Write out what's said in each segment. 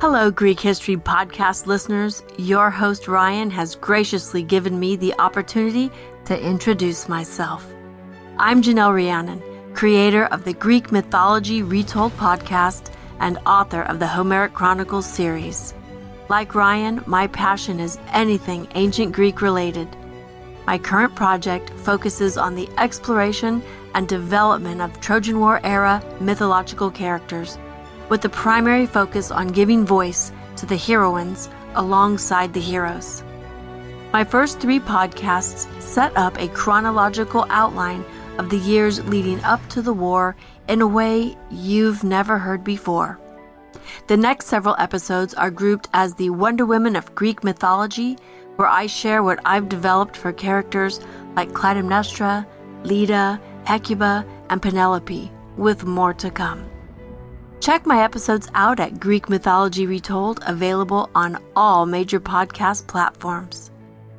Hello, Greek History Podcast listeners. Your host, Ryan, has graciously given me the opportunity to introduce myself. I'm Janell Rhiannon, creator of the Greek Mythology Retold podcast and author of the Homeric Chronicles series. Like Ryan, my passion is anything ancient Greek related. My current project focuses on the exploration and development of Trojan War era mythological characters with the primary focus on giving voice to the heroines alongside the heroes. My first three podcasts set up a chronological outline of the years leading up to the war in a way you've never heard before. The next several episodes are grouped as the Wonder Women of Greek mythology, where I share what I've developed for characters like Clytemnestra, Leda, Hecuba, and Penelope, with more to come. Check my episodes out at Greek Mythology Retold, available on all major podcast platforms.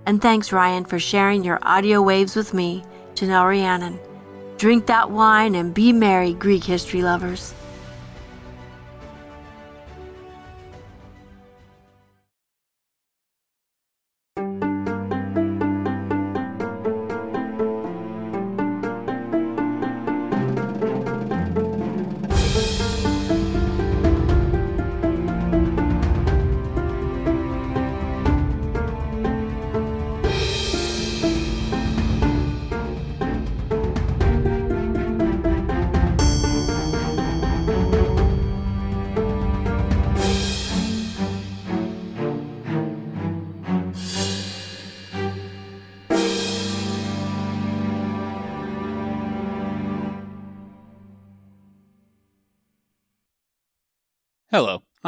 And thanks, Ryan, for sharing your audio waves with me, Janell Rhiannon. Drink that wine and be merry, Greek history lovers.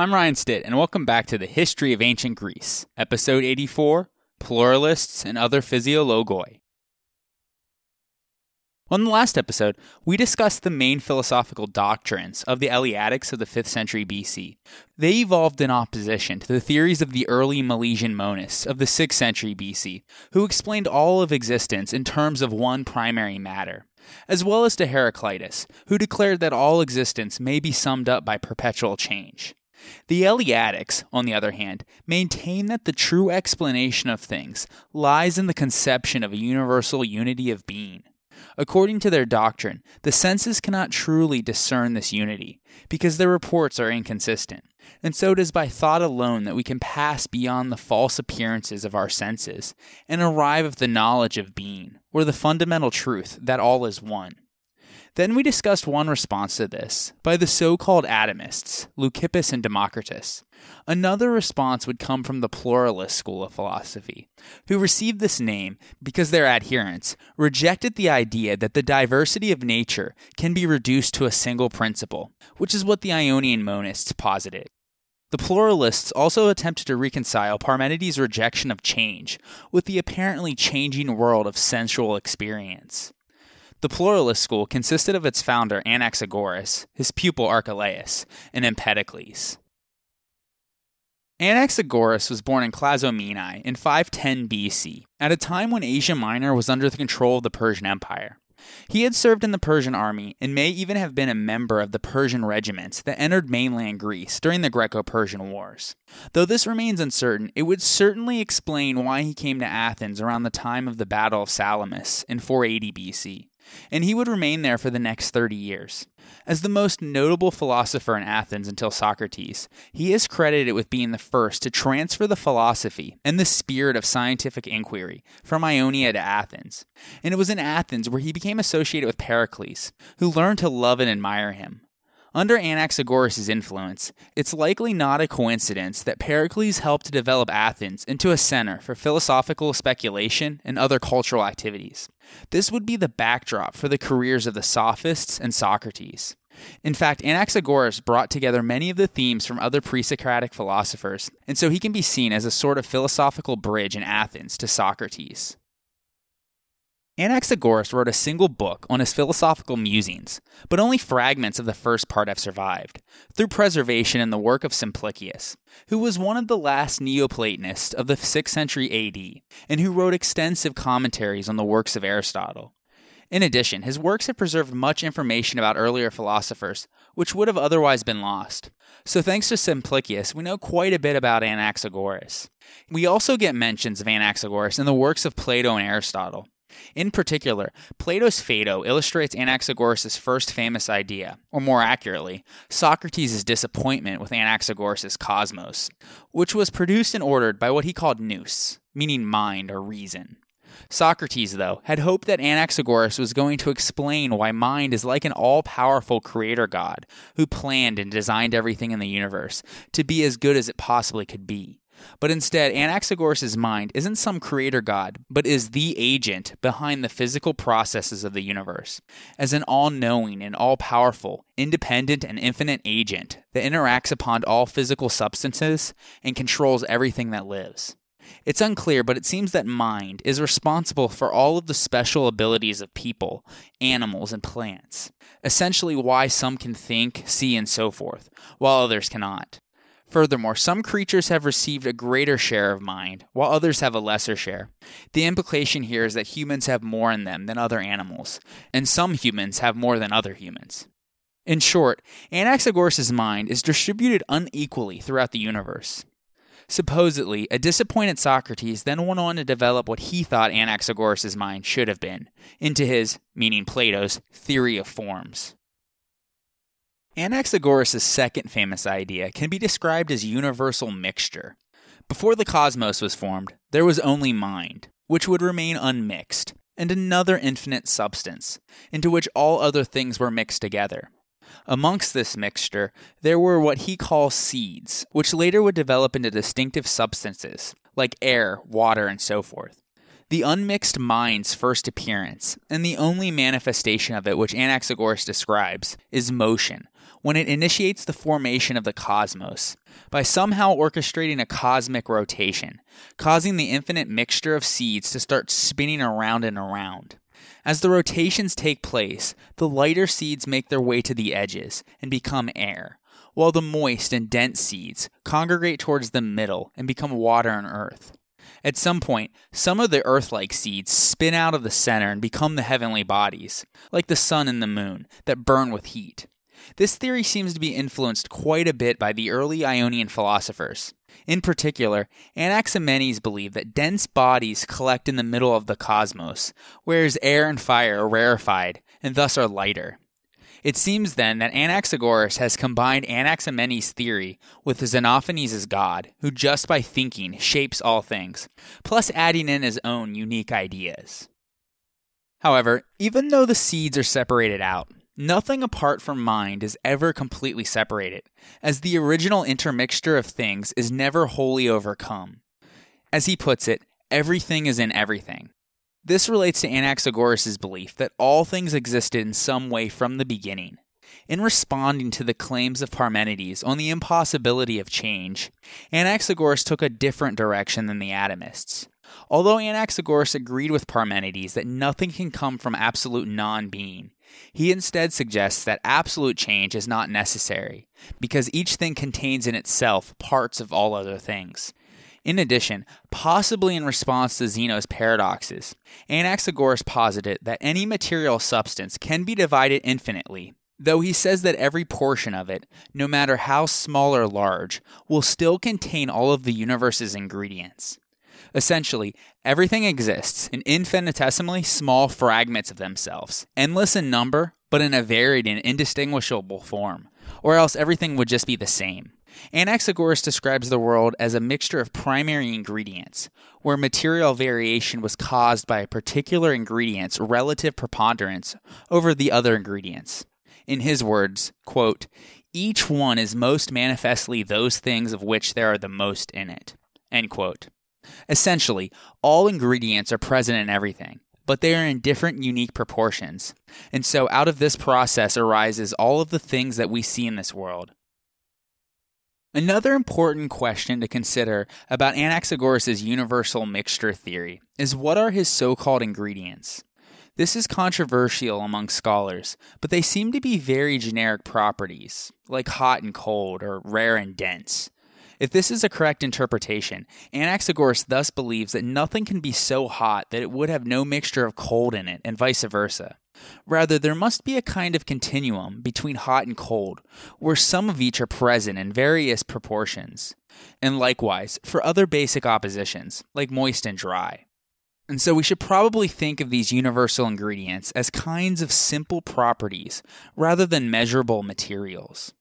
I'm Ryan Stitt, and welcome back to the History of Ancient Greece, Episode 84 Pluralists and Other Physiologoi. On the last episode, we discussed the main philosophical doctrines of the Eleatics of the 5th century BC. They evolved in opposition to the theories of the early Milesian monists of the 6th century BC, who explained all of existence in terms of one primary matter as well as to Heraclitus, who declared that all existence may be summed up by perpetual change. The Eleatics, on the other hand, maintain that the true explanation of things lies in the conception of a universal unity of being. According to their doctrine, the senses cannot truly discern this unity, because their reports are inconsistent and so it is by thought alone that we can pass beyond the false appearances of our senses and arrive at the knowledge of being, or the fundamental truth that all is one. Then we discussed one response to this by the so called atomists, Leucippus and Democritus. Another response would come from the pluralist school of philosophy, who received this name because their adherents rejected the idea that the diversity of nature can be reduced to a single principle, which is what the Ionian monists posited. The pluralists also attempted to reconcile Parmenides' rejection of change with the apparently changing world of sensual experience. The pluralist school consisted of its founder Anaxagoras, his pupil Archelaus, and Empedocles. Anaxagoras was born in Clazomenae in 510 BC, at a time when Asia Minor was under the control of the Persian Empire. He had served in the Persian army and may even have been a member of the Persian regiments that entered mainland Greece during the Greco Persian Wars. Though this remains uncertain, it would certainly explain why he came to Athens around the time of the Battle of Salamis in 480 BC and he would remain there for the next 30 years. As the most notable philosopher in Athens until Socrates, he is credited with being the first to transfer the philosophy and the spirit of scientific inquiry from Ionia to Athens. And it was in Athens where he became associated with Pericles, who learned to love and admire him. Under Anaxagoras' influence, it's likely not a coincidence that Pericles helped to develop Athens into a center for philosophical speculation and other cultural activities. This would be the backdrop for the careers of the Sophists and Socrates. In fact, Anaxagoras brought together many of the themes from other pre Socratic philosophers, and so he can be seen as a sort of philosophical bridge in Athens to Socrates. Anaxagoras wrote a single book on his philosophical musings, but only fragments of the first part have survived, through preservation in the work of Simplicius, who was one of the last Neoplatonists of the 6th century AD, and who wrote extensive commentaries on the works of Aristotle. In addition, his works have preserved much information about earlier philosophers, which would have otherwise been lost. So, thanks to Simplicius, we know quite a bit about Anaxagoras. We also get mentions of Anaxagoras in the works of Plato and Aristotle. In particular, Plato's Phaedo illustrates Anaxagoras' first famous idea, or more accurately, Socrates' disappointment with Anaxagoras' cosmos, which was produced and ordered by what he called nous, meaning mind or reason. Socrates, though, had hoped that Anaxagoras was going to explain why mind is like an all powerful creator god who planned and designed everything in the universe to be as good as it possibly could be. But instead, Anaxagoras' mind isn't some creator god, but is the agent behind the physical processes of the universe, as an all knowing and all powerful, independent and infinite agent that interacts upon all physical substances and controls everything that lives. It's unclear, but it seems that mind is responsible for all of the special abilities of people, animals, and plants. Essentially, why some can think, see, and so forth, while others cannot. Furthermore, some creatures have received a greater share of mind, while others have a lesser share. The implication here is that humans have more in them than other animals, and some humans have more than other humans. In short, Anaxagoras' mind is distributed unequally throughout the universe. Supposedly, a disappointed Socrates then went on to develop what he thought Anaxagoras' mind should have been, into his, meaning Plato's, theory of forms. Anaxagoras' second famous idea can be described as universal mixture. Before the cosmos was formed, there was only mind, which would remain unmixed, and another infinite substance, into which all other things were mixed together. Amongst this mixture, there were what he calls seeds, which later would develop into distinctive substances, like air, water, and so forth. The unmixed mind's first appearance, and the only manifestation of it which Anaxagoras describes, is motion, when it initiates the formation of the cosmos, by somehow orchestrating a cosmic rotation, causing the infinite mixture of seeds to start spinning around and around. As the rotations take place, the lighter seeds make their way to the edges and become air, while the moist and dense seeds congregate towards the middle and become water and earth. At some point, some of the earth like seeds spin out of the center and become the heavenly bodies, like the sun and the moon, that burn with heat. This theory seems to be influenced quite a bit by the early Ionian philosophers. In particular, Anaximenes believed that dense bodies collect in the middle of the cosmos, whereas air and fire are rarefied and thus are lighter. It seems then that Anaxagoras has combined Anaximenes' theory with Xenophanes' God, who just by thinking shapes all things, plus adding in his own unique ideas. However, even though the seeds are separated out, Nothing apart from mind is ever completely separated, as the original intermixture of things is never wholly overcome. As he puts it, everything is in everything. This relates to Anaxagoras' belief that all things existed in some way from the beginning. In responding to the claims of Parmenides on the impossibility of change, Anaxagoras took a different direction than the atomists. Although Anaxagoras agreed with Parmenides that nothing can come from absolute non being, he instead suggests that absolute change is not necessary, because each thing contains in itself parts of all other things. In addition, possibly in response to Zeno's paradoxes, Anaxagoras posited that any material substance can be divided infinitely, though he says that every portion of it, no matter how small or large, will still contain all of the universe's ingredients. Essentially, everything exists in infinitesimally small fragments of themselves, endless in number, but in a varied and indistinguishable form, or else everything would just be the same. Anaxagoras describes the world as a mixture of primary ingredients, where material variation was caused by a particular ingredient's relative preponderance over the other ingredients. In his words, quote, each one is most manifestly those things of which there are the most in it. End quote. Essentially, all ingredients are present in everything, but they are in different unique proportions. And so out of this process arises all of the things that we see in this world. Another important question to consider about Anaxagoras' universal mixture theory is what are his so called ingredients? This is controversial among scholars, but they seem to be very generic properties, like hot and cold or rare and dense. If this is a correct interpretation, Anaxagoras thus believes that nothing can be so hot that it would have no mixture of cold in it, and vice versa. Rather, there must be a kind of continuum between hot and cold, where some of each are present in various proportions. And likewise, for other basic oppositions, like moist and dry. And so we should probably think of these universal ingredients as kinds of simple properties rather than measurable materials.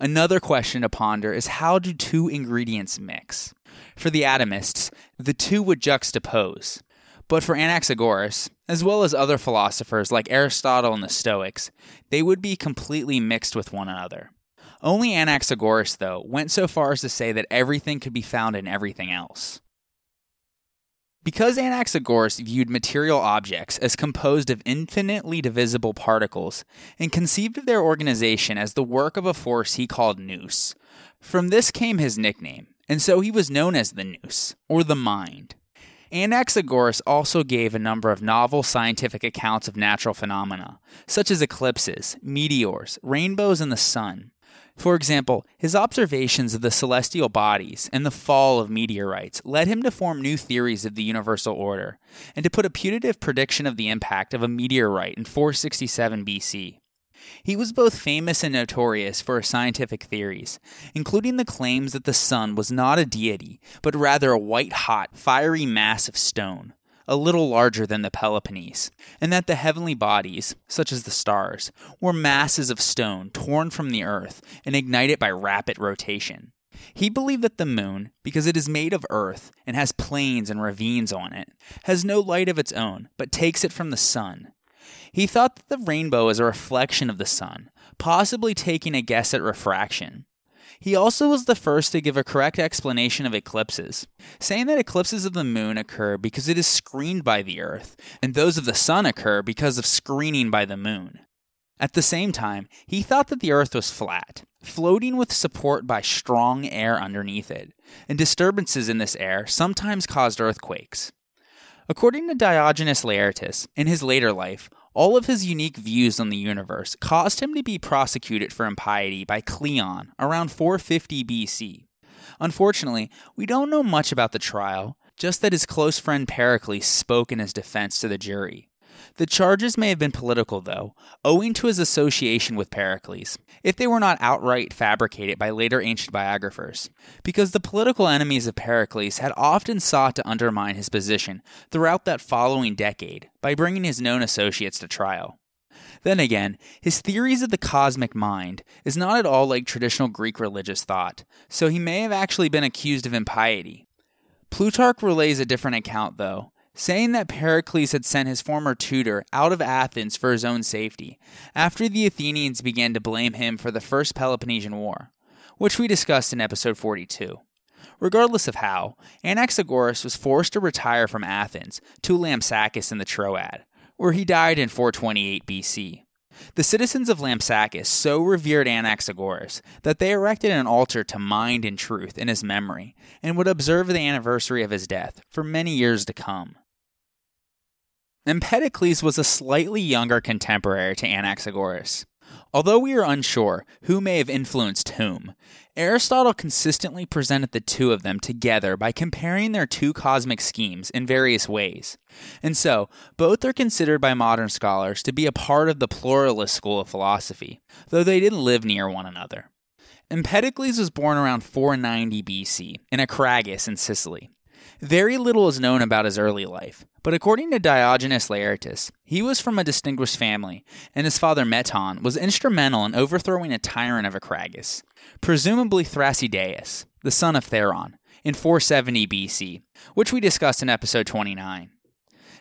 Another question to ponder is how do two ingredients mix? For the atomists, the two would juxtapose. But for Anaxagoras, as well as other philosophers like Aristotle and the Stoics, they would be completely mixed with one another. Only Anaxagoras, though, went so far as to say that everything could be found in everything else. Because Anaxagoras viewed material objects as composed of infinitely divisible particles and conceived of their organization as the work of a force he called nous, from this came his nickname, and so he was known as the nous, or the mind. Anaxagoras also gave a number of novel scientific accounts of natural phenomena, such as eclipses, meteors, rainbows, and the sun. For example, his observations of the celestial bodies and the fall of meteorites led him to form new theories of the universal order, and to put a putative prediction of the impact of a meteorite in 467 BC. He was both famous and notorious for his scientific theories, including the claims that the sun was not a deity, but rather a white hot, fiery mass of stone, a little larger than the Peloponnese, and that the heavenly bodies, such as the stars, were masses of stone torn from the earth and ignited by rapid rotation. He believed that the moon, because it is made of earth and has plains and ravines on it, has no light of its own, but takes it from the sun. He thought that the rainbow is a reflection of the sun, possibly taking a guess at refraction. He also was the first to give a correct explanation of eclipses, saying that eclipses of the moon occur because it is screened by the earth, and those of the sun occur because of screening by the moon. At the same time, he thought that the earth was flat, floating with support by strong air underneath it, and disturbances in this air sometimes caused earthquakes. According to Diogenes Laertius, in his later life, all of his unique views on the universe caused him to be prosecuted for impiety by Cleon around 450 BC. Unfortunately, we don't know much about the trial, just that his close friend Pericles spoke in his defense to the jury. The charges may have been political, though, owing to his association with Pericles, if they were not outright fabricated by later ancient biographers, because the political enemies of Pericles had often sought to undermine his position throughout that following decade by bringing his known associates to trial. Then again, his theories of the cosmic mind is not at all like traditional Greek religious thought, so he may have actually been accused of impiety. Plutarch relays a different account, though, saying that Pericles had sent his former tutor out of Athens for his own safety, after the Athenians began to blame him for the First Peloponnesian War, which we discussed in episode 42. Regardless of how, Anaxagoras was forced to retire from Athens to Lampsacus in the Troad, where he died in 428 BC. The citizens of Lampsacus so revered Anaxagoras that they erected an altar to mind and truth in his memory and would observe the anniversary of his death for many years to come. Empedocles was a slightly younger contemporary to Anaxagoras. Although we are unsure who may have influenced whom, Aristotle consistently presented the two of them together by comparing their two cosmic schemes in various ways. And so, both are considered by modern scholars to be a part of the pluralist school of philosophy, though they didn't live near one another. Empedocles was born around 490 BC in Acragas in Sicily. Very little is known about his early life, but according to Diogenes Laertius, he was from a distinguished family, and his father Meton was instrumental in overthrowing a tyrant of Acragas, presumably Thrasydeus, the son of Theron, in 470 BC, which we discussed in episode 29.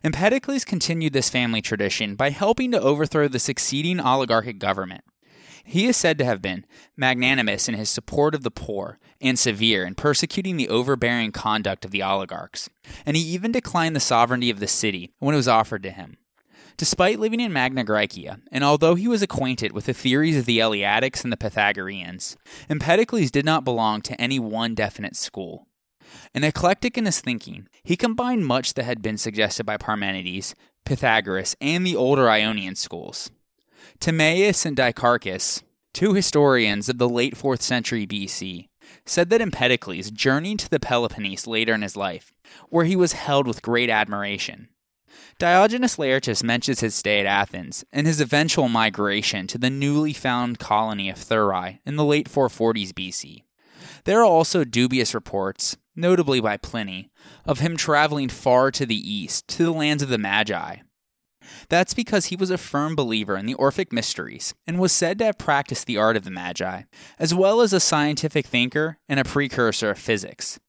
Empedocles continued this family tradition by helping to overthrow the succeeding oligarchic government. He is said to have been magnanimous in his support of the poor and severe in persecuting the overbearing conduct of the oligarchs, and he even declined the sovereignty of the city when it was offered to him. Despite living in Magna Graecia, and although he was acquainted with the theories of the Eleatics and the Pythagoreans, Empedocles did not belong to any one definite school. An eclectic in his thinking, he combined much that had been suggested by Parmenides, Pythagoras, and the older Ionian schools. Timaeus and Dicaearchus, two historians of the late 4th century BC, said that Empedocles journeyed to the Peloponnese later in his life, where he was held with great admiration. Diogenes Laertius mentions his stay at Athens and his eventual migration to the newly found colony of Thurii in the late 440s BC. There are also dubious reports, notably by Pliny, of him traveling far to the east, to the lands of the Magi. That's because he was a firm believer in the Orphic mysteries and was said to have practiced the art of the Magi, as well as a scientific thinker and a precursor of physics.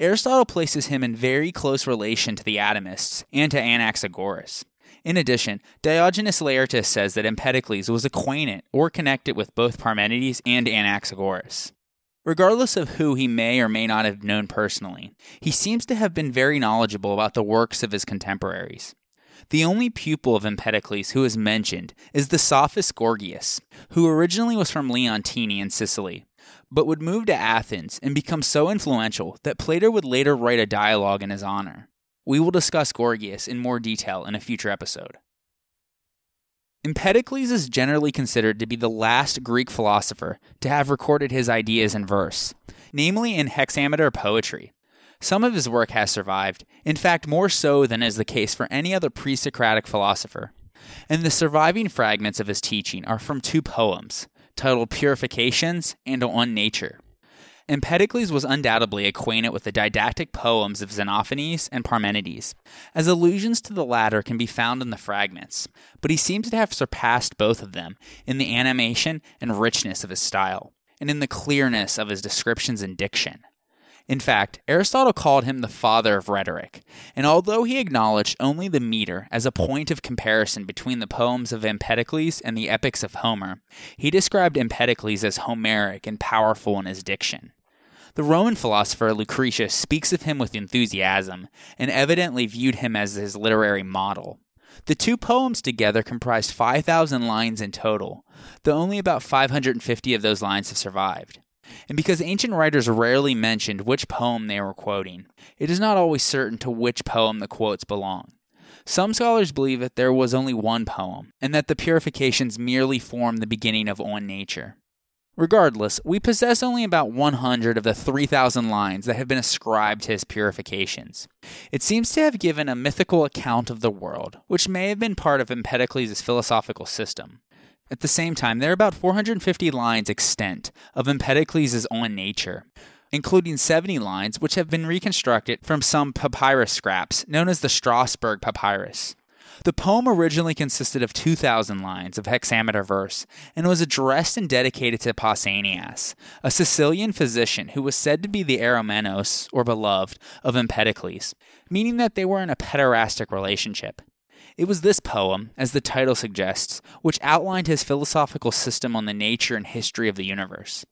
Aristotle places him in very close relation to the atomists and to Anaxagoras. In addition, Diogenes Laertius says that Empedocles was acquainted or connected with both Parmenides and Anaxagoras. Regardless of who he may or may not have known personally, he seems to have been very knowledgeable about the works of his contemporaries. The only pupil of Empedocles who is mentioned is the sophist Gorgias, who originally was from Leontini in Sicily, but would move to Athens and become so influential that Plato would later write a dialogue in his honor. We will discuss Gorgias in more detail in a future episode. Empedocles is generally considered to be the last Greek philosopher to have recorded his ideas in verse, namely in hexameter poetry. Some of his work has survived, in fact, more so than is the case for any other pre Socratic philosopher. And the surviving fragments of his teaching are from two poems, titled Purifications and On Nature. Empedocles was undoubtedly acquainted with the didactic poems of Xenophanes and Parmenides, as allusions to the latter can be found in the fragments, but he seems to have surpassed both of them in the animation and richness of his style, and in the clearness of his descriptions and diction. In fact, Aristotle called him the father of rhetoric, and although he acknowledged only the meter as a point of comparison between the poems of Empedocles and the epics of Homer, he described Empedocles as Homeric and powerful in his diction. The Roman philosopher Lucretius speaks of him with enthusiasm, and evidently viewed him as his literary model. The two poems together comprised 5,000 lines in total, though only about 550 of those lines have survived. And because ancient writers rarely mentioned which poem they were quoting, it is not always certain to which poem the quotes belong. Some scholars believe that there was only one poem, and that the purifications merely form the beginning of On Nature. Regardless, we possess only about 100 of the 3,000 lines that have been ascribed to his purifications. It seems to have given a mythical account of the world, which may have been part of Empedocles' philosophical system. At the same time, there are about 450 lines extent of Empedocles' On Nature, including 70 lines which have been reconstructed from some papyrus scraps known as the Strasbourg Papyrus. The poem originally consisted of 2,000 lines of hexameter verse and was addressed and dedicated to Pausanias, a Sicilian physician who was said to be the Eromenos, or beloved, of Empedocles, meaning that they were in a pederastic relationship. It was this poem, as the title suggests, which outlined his philosophical system on the nature and history of the universe.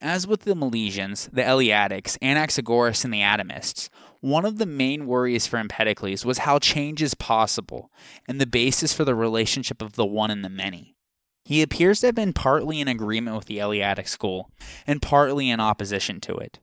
As with the Milesians, the Eleatics, Anaxagoras, and the Atomists, one of the main worries for Empedocles was how change is possible and the basis for the relationship of the one and the many. He appears to have been partly in agreement with the Eleatic school and partly in opposition to it.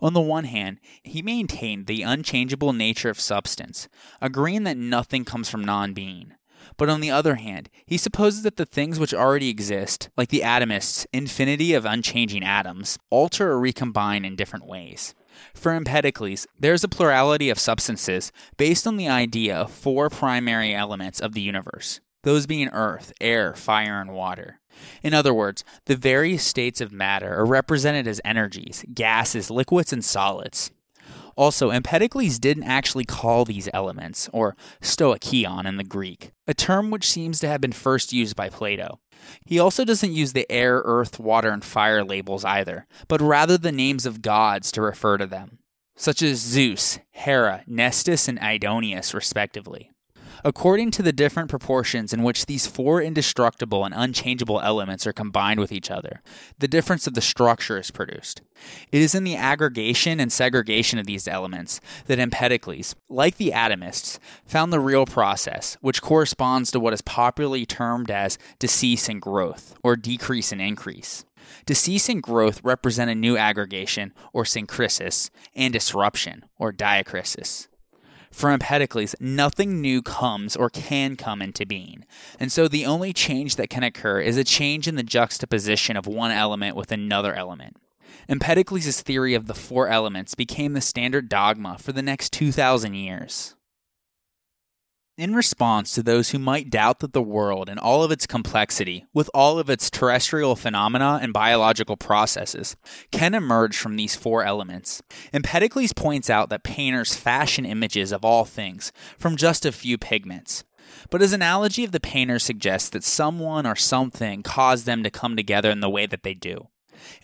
On the one hand, he maintained the unchangeable nature of substance, agreeing that nothing comes from non being. But on the other hand, he supposes that the things which already exist, like the atomists' infinity of unchanging atoms, alter or recombine in different ways. For Empedocles, there is a plurality of substances based on the idea of four primary elements of the universe, those being earth, air, fire, and water. In other words, the various states of matter are represented as energies, gases, liquids, and solids. Also, Empedocles didn't actually call these elements, or stoicheion in the Greek, a term which seems to have been first used by Plato. He also doesn't use the air, earth, water, and fire labels either, but rather the names of gods to refer to them, such as Zeus, Hera, Nestis, and Aidoneus, respectively. According to the different proportions in which these four indestructible and unchangeable elements are combined with each other, the difference of the structure is produced. It is in the aggregation and segregation of these elements that Empedocles, like the atomists, found the real process, which corresponds to what is popularly termed as decease and growth, or decrease and increase. Decease and growth represent a new aggregation, or synchrisis, and disruption, or diakrisis. For Empedocles, nothing new comes or can come into being, and so the only change that can occur is a change in the juxtaposition of one element with another element. Empedocles' theory of the four elements became the standard dogma for the next 2,000 years. In response to those who might doubt that the world in all of its complexity, with all of its terrestrial phenomena and biological processes, can emerge from these four elements, Empedocles points out that painters fashion images of all things from just a few pigments. But his analogy of the painter suggests that someone or something caused them to come together in the way that they do.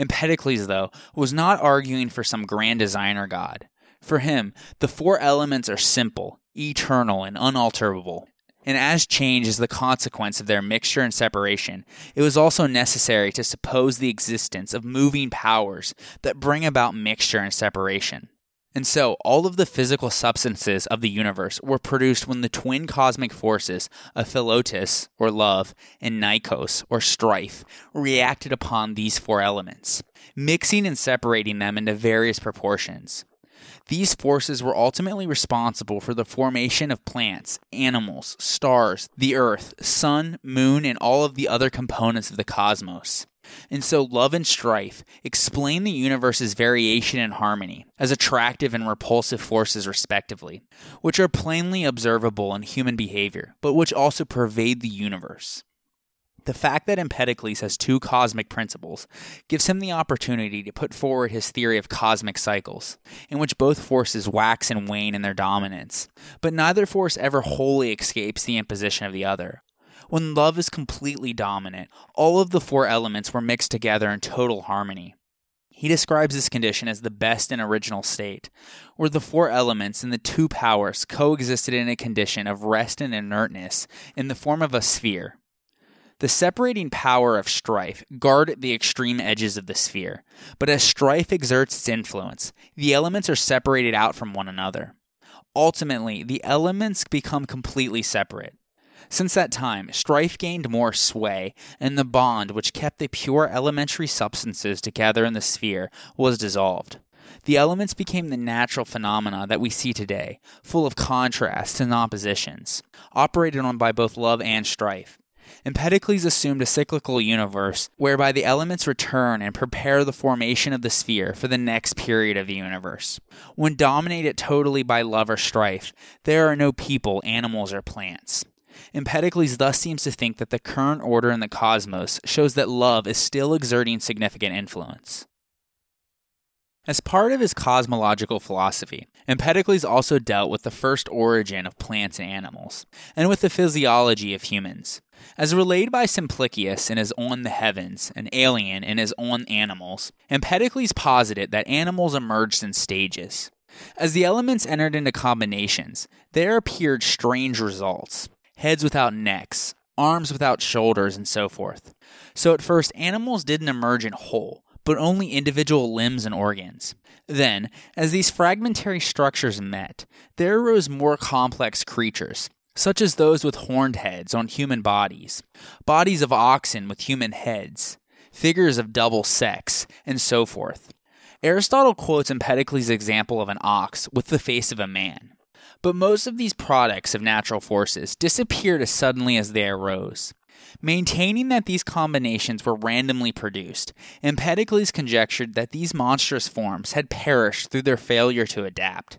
Empedocles, though, was not arguing for some grand designer god. For him, the four elements are simple, eternal, and unalterable. And as change is the consequence of their mixture and separation, it was also necessary to suppose the existence of moving powers that bring about mixture and separation. And so, all of the physical substances of the universe were produced when the twin cosmic forces of Philotes, or love, and Neikos, or strife, reacted upon these four elements, mixing and separating them into various proportions. These forces were ultimately responsible for the formation of plants, animals, stars, the earth, sun, moon, and all of the other components of the cosmos. And so, love and strife explain the universe's variation and harmony as attractive and repulsive forces, respectively, which are plainly observable in human behavior, but which also pervade the universe. The fact that Empedocles has two cosmic principles gives him the opportunity to put forward his theory of cosmic cycles, in which both forces wax and wane in their dominance, but neither force ever wholly escapes the imposition of the other. When love is completely dominant, all of the four elements were mixed together in total harmony. He describes this condition as the best and original state, where the four elements and the two powers coexisted in a condition of rest and inertness in the form of a sphere, the separating power of strife guard the extreme edges of the sphere, but as strife exerts its influence, the elements are separated out from one another. Ultimately, the elements become completely separate. Since that time, strife gained more sway, and the bond which kept the pure elementary substances together in the sphere was dissolved. The elements became the natural phenomena that we see today, full of contrasts and oppositions, operated on by both love and strife. Empedocles assumed a cyclical universe whereby the elements return and prepare the formation of the sphere for the next period of the universe. When dominated totally by love or strife, there are no people, animals, or plants. Empedocles thus seems to think that the current order in the cosmos shows that love is still exerting significant influence. As part of his cosmological philosophy, Empedocles also dealt with the first origin of plants and animals, and with the physiology of humans. As relayed by Simplicius in his On the Heavens and Aelian in his On Animals, Empedocles posited that animals emerged in stages. As the elements entered into combinations, there appeared strange results heads without necks, arms without shoulders, and so forth. So at first, animals didn't emerge in whole, but only individual limbs and organs. Then, as these fragmentary structures met, there arose more complex creatures, such as those with horned heads on human bodies, bodies of oxen with human heads, figures of double sex, and so forth. Aristotle quotes Empedocles' example of an ox with the face of a man. But most of these products of natural forces disappeared as suddenly as they arose. Maintaining that these combinations were randomly produced, Empedocles conjectured that these monstrous forms had perished through their failure to adapt.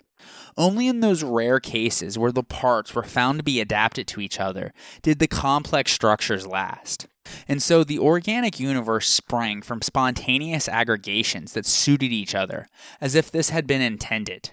Only in those rare cases where the parts were found to be adapted to each other did the complex structures last. And so the organic universe sprang from spontaneous aggregations that suited each other, as if this had been intended.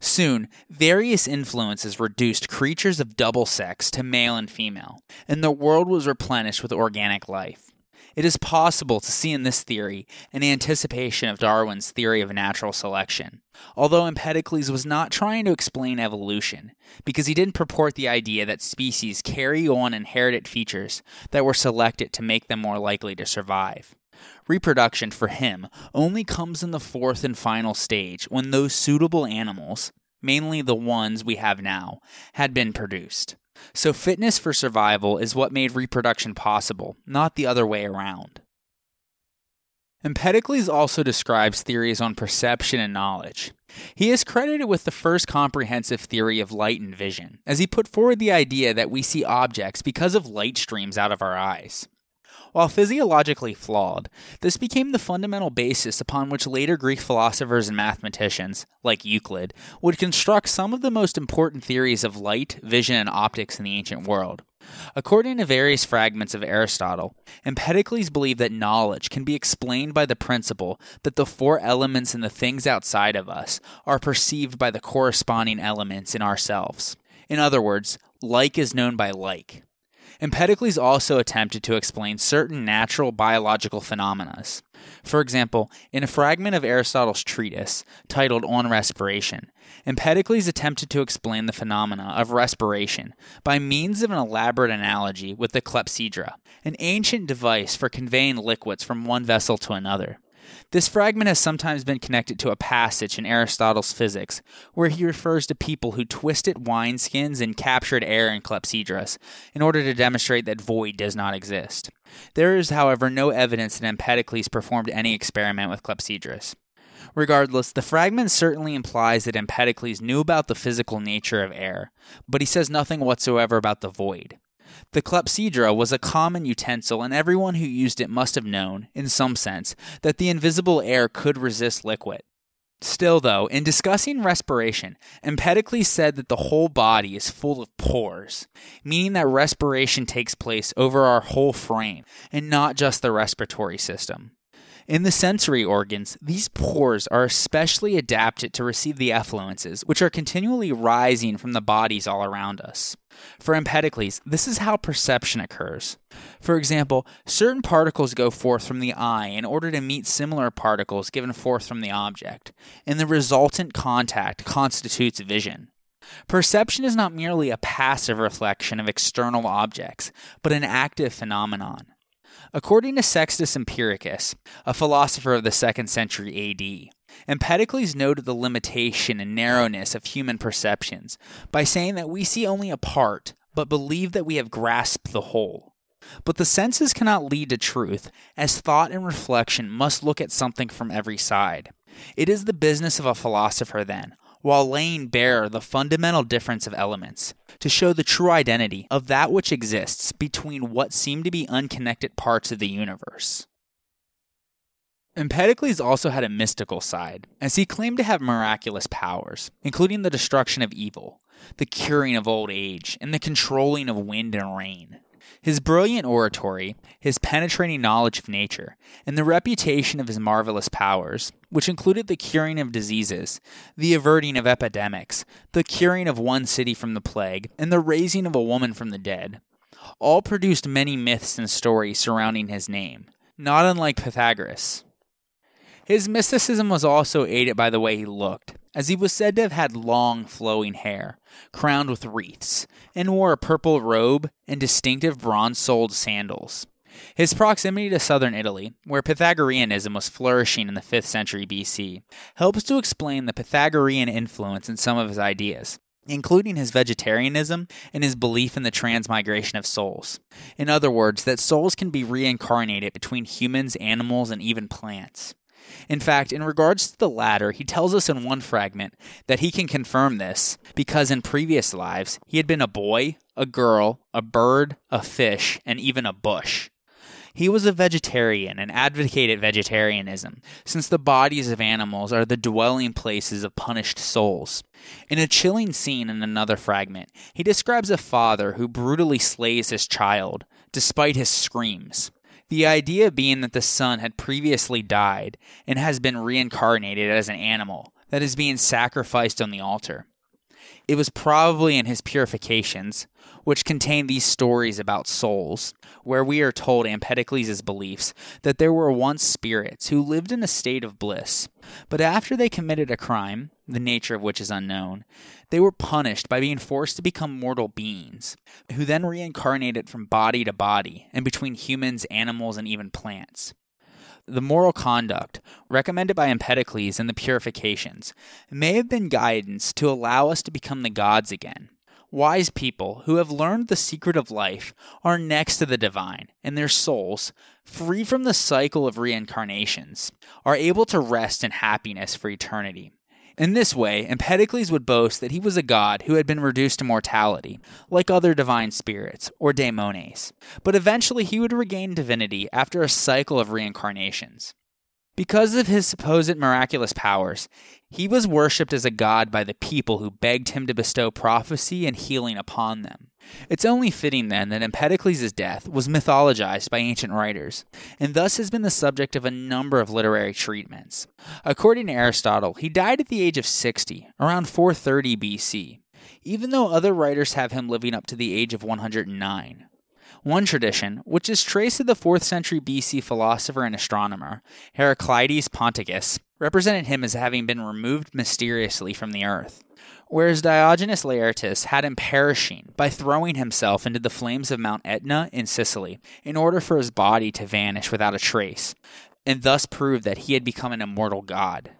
Soon, various influences reduced creatures of double sex to male and female, and the world was replenished with organic life. It is possible to see in this theory an anticipation of Darwin's theory of natural selection, although Empedocles was not trying to explain evolution, because he didn't purport the idea that species carry on inherited features that were selected to make them more likely to survive. Reproduction for him only comes in the fourth and final stage when those suitable animals, mainly the ones we have now, had been produced. So, fitness for survival is what made reproduction possible, not the other way around. Empedocles also describes theories on perception and knowledge. He is credited with the first comprehensive theory of light and vision, as he put forward the idea that we see objects because of light streams out of our eyes. While physiologically flawed, this became the fundamental basis upon which later Greek philosophers and mathematicians, like Euclid, would construct some of the most important theories of light, vision, and optics in the ancient world. According to various fragments of Aristotle, Empedocles believed that knowledge can be explained by the principle that the four elements in the things outside of us are perceived by the corresponding elements in ourselves. In other words, like is known by like. Empedocles also attempted to explain certain natural biological phenomena. For example, in a fragment of Aristotle's treatise titled On Respiration, Empedocles attempted to explain the phenomena of respiration by means of an elaborate analogy with the clepsydra, an ancient device for conveying liquids from one vessel to another. This fragment has sometimes been connected to a passage in Aristotle's Physics, where he refers to people who twisted wineskins and captured air in clepsydras in order to demonstrate that void does not exist. There is, however, no evidence that Empedocles performed any experiment with clepsydras. Regardless, the fragment certainly implies that Empedocles knew about the physical nature of air, but he says nothing whatsoever about the void. The clepsydra was a common utensil, and everyone who used it must have known, in some sense, that the invisible air could resist liquid. Still, though, in discussing respiration, Empedocles said that the whole body is full of pores, meaning that respiration takes place over our whole frame and not just the respiratory system. In the sensory organs, these pores are especially adapted to receive the effluences, which are continually rising from the bodies all around us. For Empedocles, this is how perception occurs. For example, certain particles go forth from the eye in order to meet similar particles given forth from the object, and the resultant contact constitutes vision. Perception is not merely a passive reflection of external objects, but an active phenomenon. According to Sextus Empiricus, a philosopher of the second century AD, Empedocles noted the limitation and narrowness of human perceptions by saying that we see only a part, but believe that we have grasped the whole. But the senses cannot lead to truth, as thought and reflection must look at something from every side. It is the business of a philosopher, then, while laying bare the fundamental difference of elements, to show the true identity of that which exists between what seem to be unconnected parts of the universe. Empedocles also had a mystical side, as he claimed to have miraculous powers, including the destruction of evil, the curing of old age, and the controlling of wind and rain. His brilliant oratory, his penetrating knowledge of nature, and the reputation of his marvelous powers, which included the curing of diseases, the averting of epidemics, the curing of one city from the plague, and the raising of a woman from the dead, all produced many myths and stories surrounding his name, not unlike Pythagoras. His mysticism was also aided by the way he looked, as he was said to have had long flowing hair, crowned with wreaths, and wore a purple robe and distinctive bronze soled sandals. His proximity to southern Italy, where Pythagoreanism was flourishing in the 5th century BC, helps to explain the Pythagorean influence in some of his ideas, including his vegetarianism and his belief in the transmigration of souls. In other words, that souls can be reincarnated between humans, animals, and even plants. In fact, in regards to the latter, he tells us in one fragment that he can confirm this because in previous lives he had been a boy, a girl, a bird, a fish, and even a bush. He was a vegetarian and advocated vegetarianism, since the bodies of animals are the dwelling places of punished souls. In a chilling scene in another fragment, he describes a father who brutally slays his child, despite his screams. The idea being that the son had previously died and has been reincarnated as an animal that is being sacrificed on the altar. It was probably in his purifications, which contain these stories about souls, where we are told Empedocles' beliefs that there were once spirits who lived in a state of bliss, but after they committed a crime, the nature of which is unknown, they were punished by being forced to become mortal beings, who then reincarnated from body to body and between humans, animals, and even plants the moral conduct recommended by Empedocles in the Purifications may have been guidance to allow us to become the gods again. Wise people who have learned the secret of life are next to the divine, and their souls, free from the cycle of reincarnations, are able to rest in happiness for eternity. In this way, Empedocles would boast that he was a god who had been reduced to mortality, like other divine spirits, or daemones, but eventually he would regain divinity after a cycle of reincarnations. Because of his supposed miraculous powers, he was worshipped as a god by the people who begged him to bestow prophecy and healing upon them. It's only fitting then that Empedocles' death was mythologized by ancient writers, and thus has been the subject of a number of literary treatments. According to Aristotle, he died at the age of 60, around 430 BC, even though other writers have him living up to the age of 109. One tradition, which is traced to the 4th century BC philosopher and astronomer Heraclides Ponticus, represented him as having been removed mysteriously from the earth, whereas Diogenes Laertius had him perishing by throwing himself into the flames of Mount Etna in Sicily in order for his body to vanish without a trace, and thus prove that he had become an immortal god.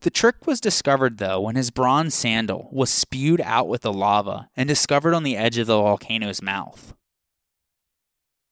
The trick was discovered, though, when his bronze sandal was spewed out with the lava and discovered on the edge of the volcano's mouth.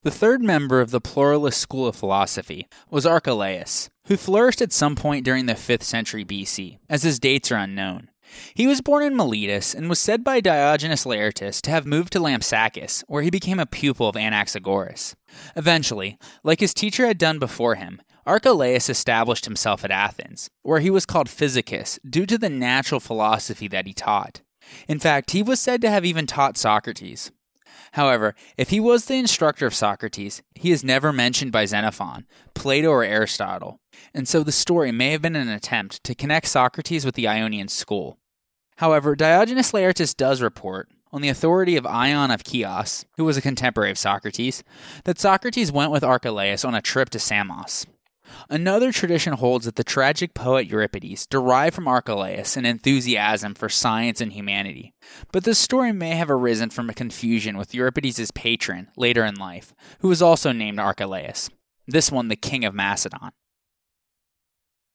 The third member of the pluralist school of philosophy was Archelaus, who flourished at some point during the 5th century BC, as his dates are unknown. He was born in Miletus and was said by Diogenes Laertius to have moved to Lampsacus, where he became a pupil of Anaxagoras. Eventually, like his teacher had done before him, Archelaus established himself at Athens, where he was called Physicus due to the natural philosophy that he taught. In fact, he was said to have even taught Socrates. However, if he was the instructor of Socrates, he is never mentioned by Xenophon, Plato, or Aristotle, and so the story may have been an attempt to connect Socrates with the Ionian school. However, Diogenes Laertius does report, on the authority of Ion of Chios, who was a contemporary of Socrates, that Socrates went with Archelaus on a trip to Samos. Another tradition holds that the tragic poet Euripides derived from Archelaus an enthusiasm for science and humanity, but this story may have arisen from a confusion with Euripides' patron later in life, who was also named Archelaus, this one the king of Macedon.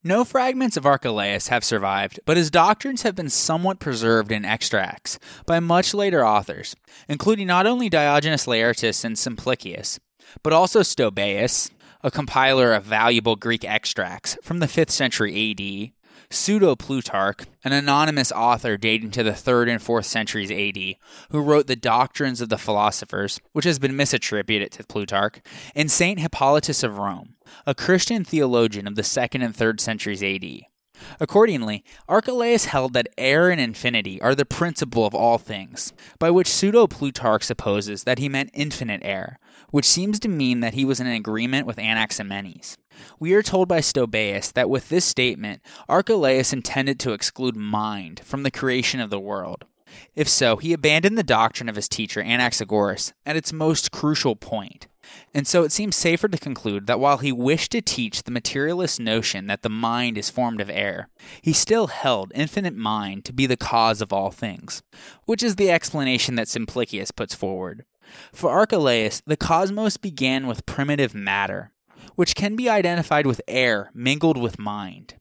No fragments of Archelaus have survived, but his doctrines have been somewhat preserved in extracts by much later authors, including not only Diogenes Laertius and Simplicius, but also Stobaeus, a compiler of valuable Greek extracts from the 5th century AD, Pseudo Plutarch, an anonymous author dating to the 3rd and 4th centuries AD, who wrote the Doctrines of the Philosophers, which has been misattributed to Plutarch, and Saint Hippolytus of Rome, a Christian theologian of the 2nd and 3rd centuries AD. Accordingly, Archelaus held that air and infinity are the principle of all things, by which pseudo Plutarch supposes that he meant infinite air, which seems to mean that he was in agreement with Anaximenes. We are told by Stobaeus that with this statement, Archelaus intended to exclude mind from the creation of the world. If so, he abandoned the doctrine of his teacher Anaxagoras at its most crucial point. And so it seems safer to conclude that while he wished to teach the materialist notion that the mind is formed of air, he still held infinite mind to be the cause of all things, which is the explanation that Simplicius puts forward. For Archelaus, the cosmos began with primitive matter, which can be identified with air mingled with mind.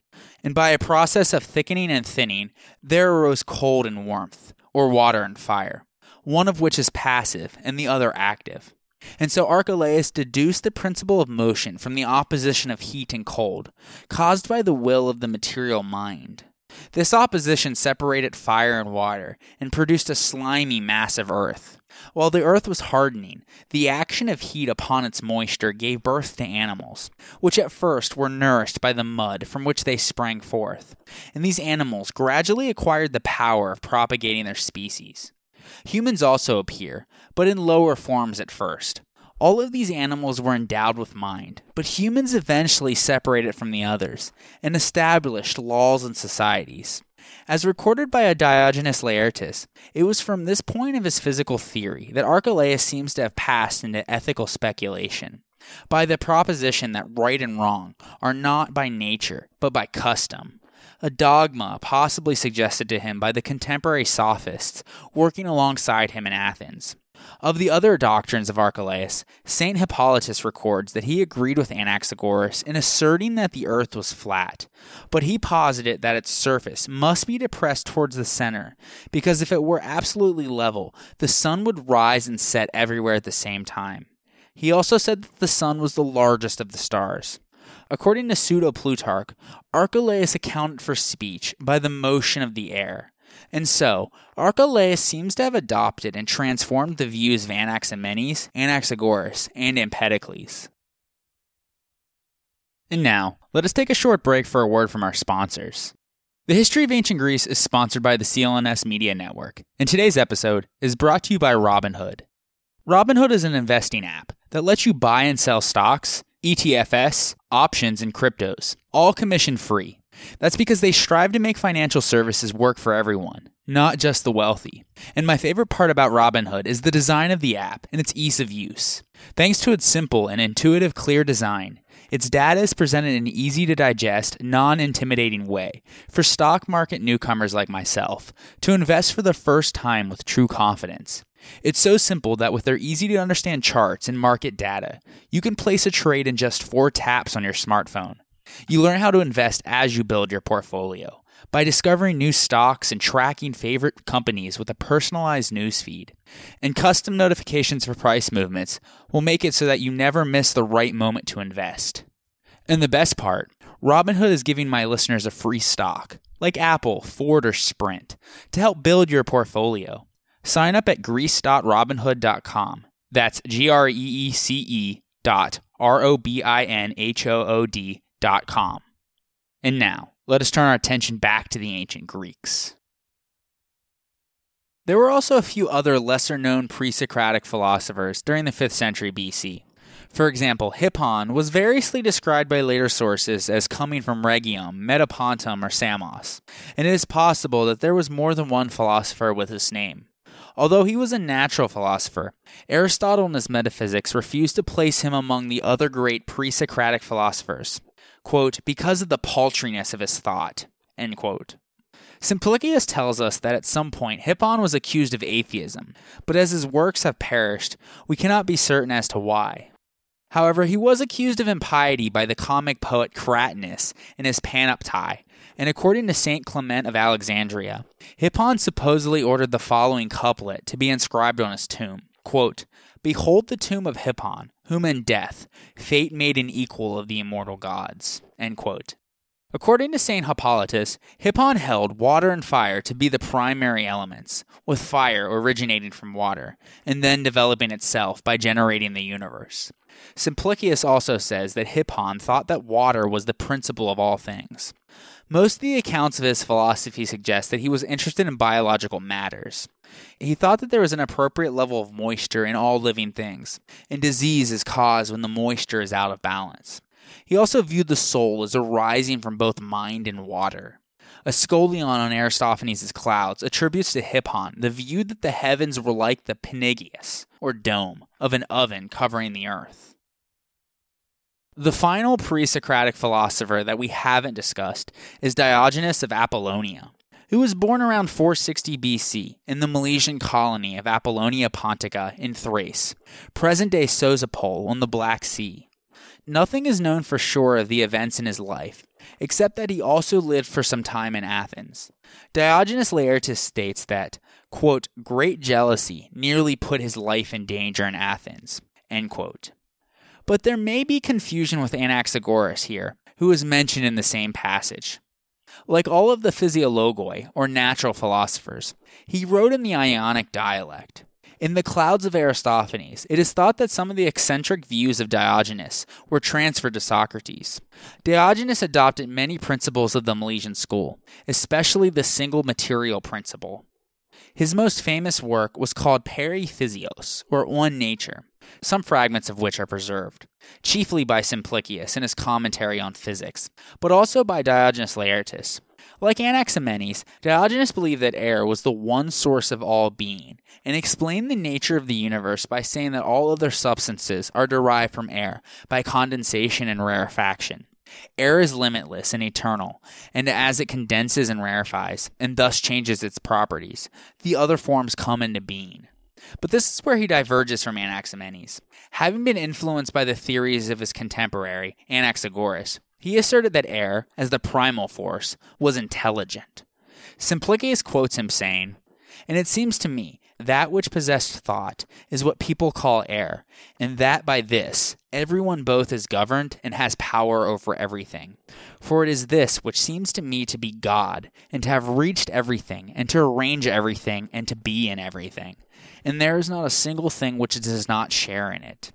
And by a process of thickening and thinning, there arose cold and warmth, or water and fire, one of which is passive and the other active. And so Archelaus deduced the principle of motion from the opposition of heat and cold, caused by the will of the material mind. This opposition separated fire and water and produced a slimy mass of earth. While the earth was hardening, the action of heat upon its moisture gave birth to animals, which at first were nourished by the mud from which they sprang forth, and these animals gradually acquired the power of propagating their species. Humans also appear, but in lower forms at first. All of these animals were endowed with mind, but humans eventually separated from the others and established laws and societies. As recorded by a Diogenes Laertius, it was from this point of his physical theory that Archelaus seems to have passed into ethical speculation, by the proposition that right and wrong are not by nature, but by custom a dogma possibly suggested to him by the contemporary sophists working alongside him in Athens. Of the other doctrines of Archelaus, St. Hippolytus records that he agreed with Anaxagoras in asserting that the earth was flat, but he posited that its surface must be depressed towards the center, because if it were absolutely level, the sun would rise and set everywhere at the same time. He also said that the sun was the largest of the stars. According to Pseudo Plutarch, Archelaus accounted for speech by the motion of the air. And so, Archelaus seems to have adopted and transformed the views of Anaximenes, Anaxagoras, and Empedocles. And now, let us take a short break for a word from our sponsors. The History of Ancient Greece is sponsored by the CLNS Media Network, and today's episode is brought to you by Robinhood. Robinhood is an investing app that lets you buy and sell stocks, ETFs, options, and cryptos, all commission free. That's because they strive to make financial services work for everyone, not just the wealthy. And my favorite part about Robinhood is the design of the app and its ease of use. Thanks to its simple and intuitive, clear design, its data is presented in an easy to digest, non intimidating way for stock market newcomers like myself to invest for the first time with true confidence. It's so simple that with their easy to understand charts and market data, you can place a trade in just four taps on your smartphone. You learn how to invest as you build your portfolio by discovering new stocks and tracking favorite companies with a personalized newsfeed. And custom notifications for price movements will make it so that you never miss the right moment to invest. And the best part, Robinhood is giving my listeners a free stock, like Apple, Ford, or Sprint, to help build your portfolio. Sign up at greece.robinhood.com. That's G R E E C E dot R O B I N H O O D com. And now, let us turn our attention back to the ancient Greeks. There were also a few other lesser known pre Socratic philosophers during the 5th century BC. For example, Hippon was variously described by later sources as coming from Rhegium, Metapontum, or Samos, and it is possible that there was more than one philosopher with this name. Although he was a natural philosopher, Aristotle in his Metaphysics refused to place him among the other great pre Socratic philosophers, quote, because of the paltriness of his thought. End quote. Simplicius tells us that at some point Hippon was accused of atheism, but as his works have perished, we cannot be certain as to why. However, he was accused of impiety by the comic poet Cratinus in his Panoptai, and according to Saint Clement of Alexandria, Hippon supposedly ordered the following couplet to be inscribed on his tomb quote, Behold the tomb of Hippon, whom in death fate made an equal of the immortal gods. According to St. Hippolytus, Hippon held water and fire to be the primary elements, with fire originating from water, and then developing itself by generating the universe. Simplicius also says that Hippon thought that water was the principle of all things. Most of the accounts of his philosophy suggest that he was interested in biological matters. He thought that there was an appropriate level of moisture in all living things, and disease is caused when the moisture is out of balance. He also viewed the soul as arising from both mind and water. A scholion on Aristophanes' Clouds attributes to Hippon the view that the heavens were like the Panegyrius, or dome, of an oven covering the earth. The final pre Socratic philosopher that we haven't discussed is Diogenes of Apollonia, who was born around 460 BC in the Milesian colony of Apollonia Pontica in Thrace, present day Sozopol on the Black Sea. Nothing is known for sure of the events in his life, except that he also lived for some time in Athens. Diogenes Laertius states that, quote, great jealousy nearly put his life in danger in Athens, end quote. But there may be confusion with Anaxagoras here, who is mentioned in the same passage. Like all of the physiologoi, or natural philosophers, he wrote in the Ionic dialect. In the Clouds of Aristophanes, it is thought that some of the eccentric views of Diogenes were transferred to Socrates. Diogenes adopted many principles of the Milesian school, especially the single material principle. His most famous work was called Peri Physeos, or On Nature, some fragments of which are preserved, chiefly by Simplicius in his commentary on physics, but also by Diogenes Laertius. Like Anaximenes, Diogenes believed that air was the one source of all being, and explained the nature of the universe by saying that all other substances are derived from air by condensation and rarefaction. Air is limitless and eternal, and as it condenses and rarefies, and thus changes its properties, the other forms come into being. But this is where he diverges from Anaximenes. Having been influenced by the theories of his contemporary, Anaxagoras, he asserted that air, as the primal force, was intelligent. Simplicius quotes him saying, And it seems to me that which possessed thought is what people call air, and that by this everyone both is governed and has power over everything. For it is this which seems to me to be God, and to have reached everything, and to arrange everything, and to be in everything. And there is not a single thing which does not share in it.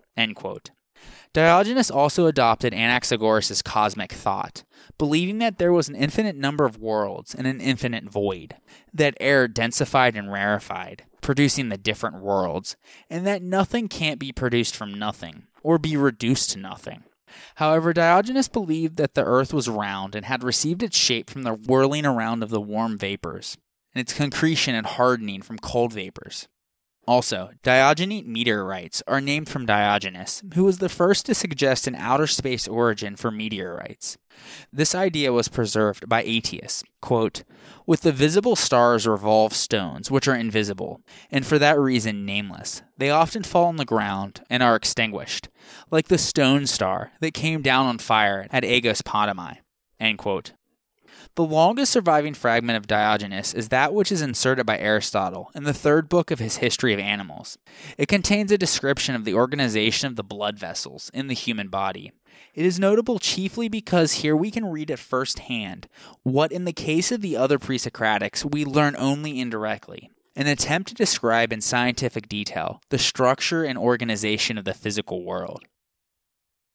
Diogenes also adopted Anaxagoras' cosmic thought, believing that there was an infinite number of worlds and an infinite void, that air densified and rarefied, producing the different worlds, and that nothing can't be produced from nothing, or be reduced to nothing. However, Diogenes believed that the earth was round and had received its shape from the whirling around of the warm vapors, and its concretion and hardening from cold vapors. Also, Diogenite meteorites are named from Diogenes, who was the first to suggest an outer space origin for meteorites. This idea was preserved by Aetius. Quote, With the visible stars revolve stones, which are invisible, and for that reason nameless. They often fall on the ground and are extinguished, like the stone star that came down on fire at Aigos Potami. End quote. The longest surviving fragment of Diogenes is that which is inserted by Aristotle in the third book of his History of Animals. It contains a description of the organization of the blood vessels in the human body. It is notable chiefly because here we can read at first hand what, in the case of the other pre Socratics, we learn only indirectly an attempt to describe in scientific detail the structure and organization of the physical world.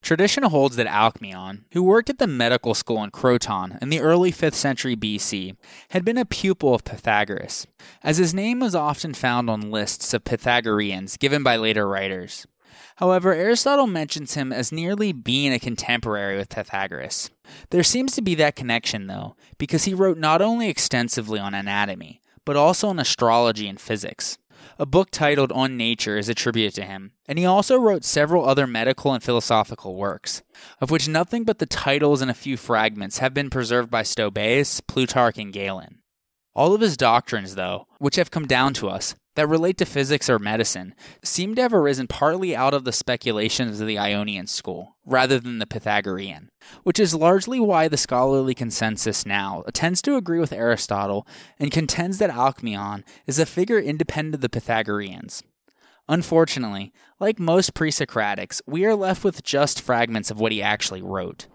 Tradition holds that Alcmaeon, who worked at the medical school in Croton in the early 5th century BC, had been a pupil of Pythagoras, as his name was often found on lists of Pythagoreans given by later writers. However, Aristotle mentions him as nearly being a contemporary with Pythagoras. There seems to be that connection, though, because he wrote not only extensively on anatomy, but also on astrology and physics. A book titled On Nature is attributed to him, and he also wrote several other medical and philosophical works, of which nothing but the titles and a few fragments have been preserved by Stobaeus, Plutarch, and Galen. All of his doctrines, though, which have come down to us, that relate to physics or medicine seem to have arisen partly out of the speculations of the Ionian school, rather than the Pythagorean, which is largely why the scholarly consensus now tends to agree with Aristotle and contends that Alcmaeon is a figure independent of the Pythagoreans. Unfortunately, like most pre Socratics, we are left with just fragments of what he actually wrote.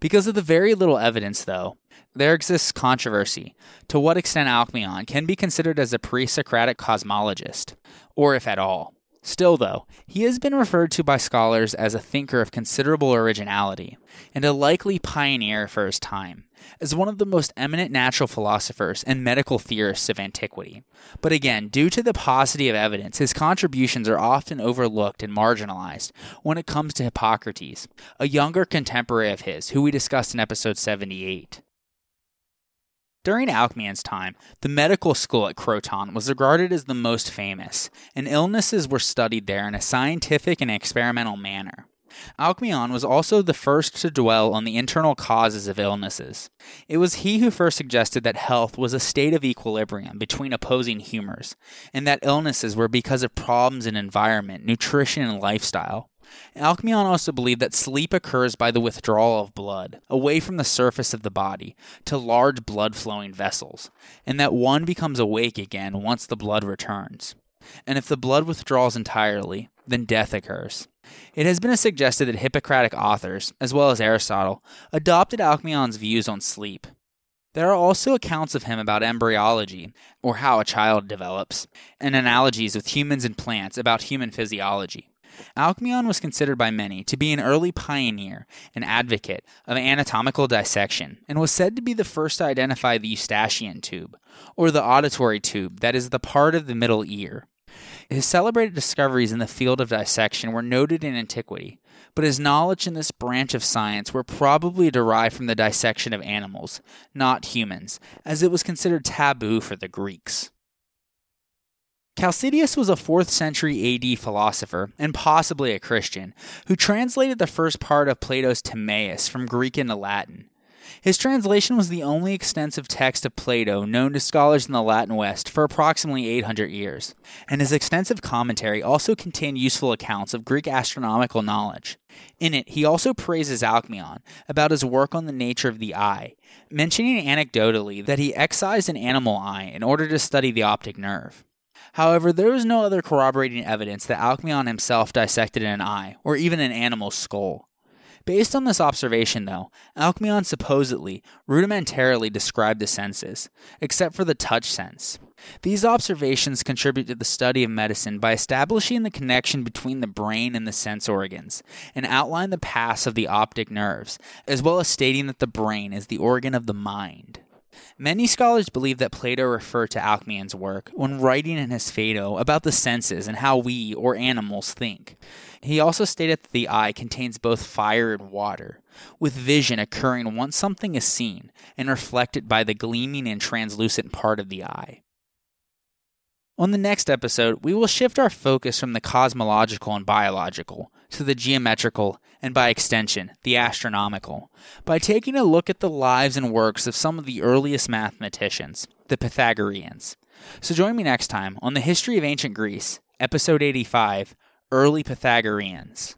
Because of the very little evidence, though, there exists controversy to what extent Alcmaeon can be considered as a pre Socratic cosmologist, or if at all. Still, though, he has been referred to by scholars as a thinker of considerable originality, and a likely pioneer for his time, as one of the most eminent natural philosophers and medical theorists of antiquity. But again, due to the paucity of evidence, his contributions are often overlooked and marginalized when it comes to Hippocrates, a younger contemporary of his, who we discussed in episode 78. During Alcmaeon's time, the medical school at Croton was regarded as the most famous, and illnesses were studied there in a scientific and experimental manner. Alcmaeon was also the first to dwell on the internal causes of illnesses. It was he who first suggested that health was a state of equilibrium between opposing humors, and that illnesses were because of problems in environment, nutrition, and lifestyle. Alcmaeon also believed that sleep occurs by the withdrawal of blood away from the surface of the body to large blood flowing vessels, and that one becomes awake again once the blood returns. And if the blood withdraws entirely, then death occurs. It has been suggested that Hippocratic authors, as well as Aristotle, adopted Alcmaeon's views on sleep. There are also accounts of him about embryology, or how a child develops, and analogies with humans and plants about human physiology. Alcmaeon was considered by many to be an early pioneer and advocate of anatomical dissection, and was said to be the first to identify the eustachian tube, or the auditory tube that is the part of the middle ear. His celebrated discoveries in the field of dissection were noted in antiquity, but his knowledge in this branch of science were probably derived from the dissection of animals, not humans, as it was considered taboo for the Greeks. Chalcidius was a 4th century AD philosopher, and possibly a Christian, who translated the first part of Plato's Timaeus from Greek into Latin. His translation was the only extensive text of Plato known to scholars in the Latin West for approximately 800 years, and his extensive commentary also contained useful accounts of Greek astronomical knowledge. In it, he also praises Alcmaeon about his work on the nature of the eye, mentioning anecdotally that he excised an animal eye in order to study the optic nerve. However, there is no other corroborating evidence that Alcmaeon himself dissected an eye, or even an animal's skull. Based on this observation, though, Alcmaeon supposedly rudimentarily described the senses, except for the touch sense. These observations contribute to the study of medicine by establishing the connection between the brain and the sense organs, and outline the paths of the optic nerves, as well as stating that the brain is the organ of the mind. Many scholars believe that Plato referred to Alcmaeon's work when writing in his Phaedo about the senses and how we, or animals, think. He also stated that the eye contains both fire and water, with vision occurring once something is seen and reflected by the gleaming and translucent part of the eye. On the next episode, we will shift our focus from the cosmological and biological to the geometrical and, by extension, the astronomical by taking a look at the lives and works of some of the earliest mathematicians, the Pythagoreans. So join me next time on the History of Ancient Greece, episode 85 Early Pythagoreans.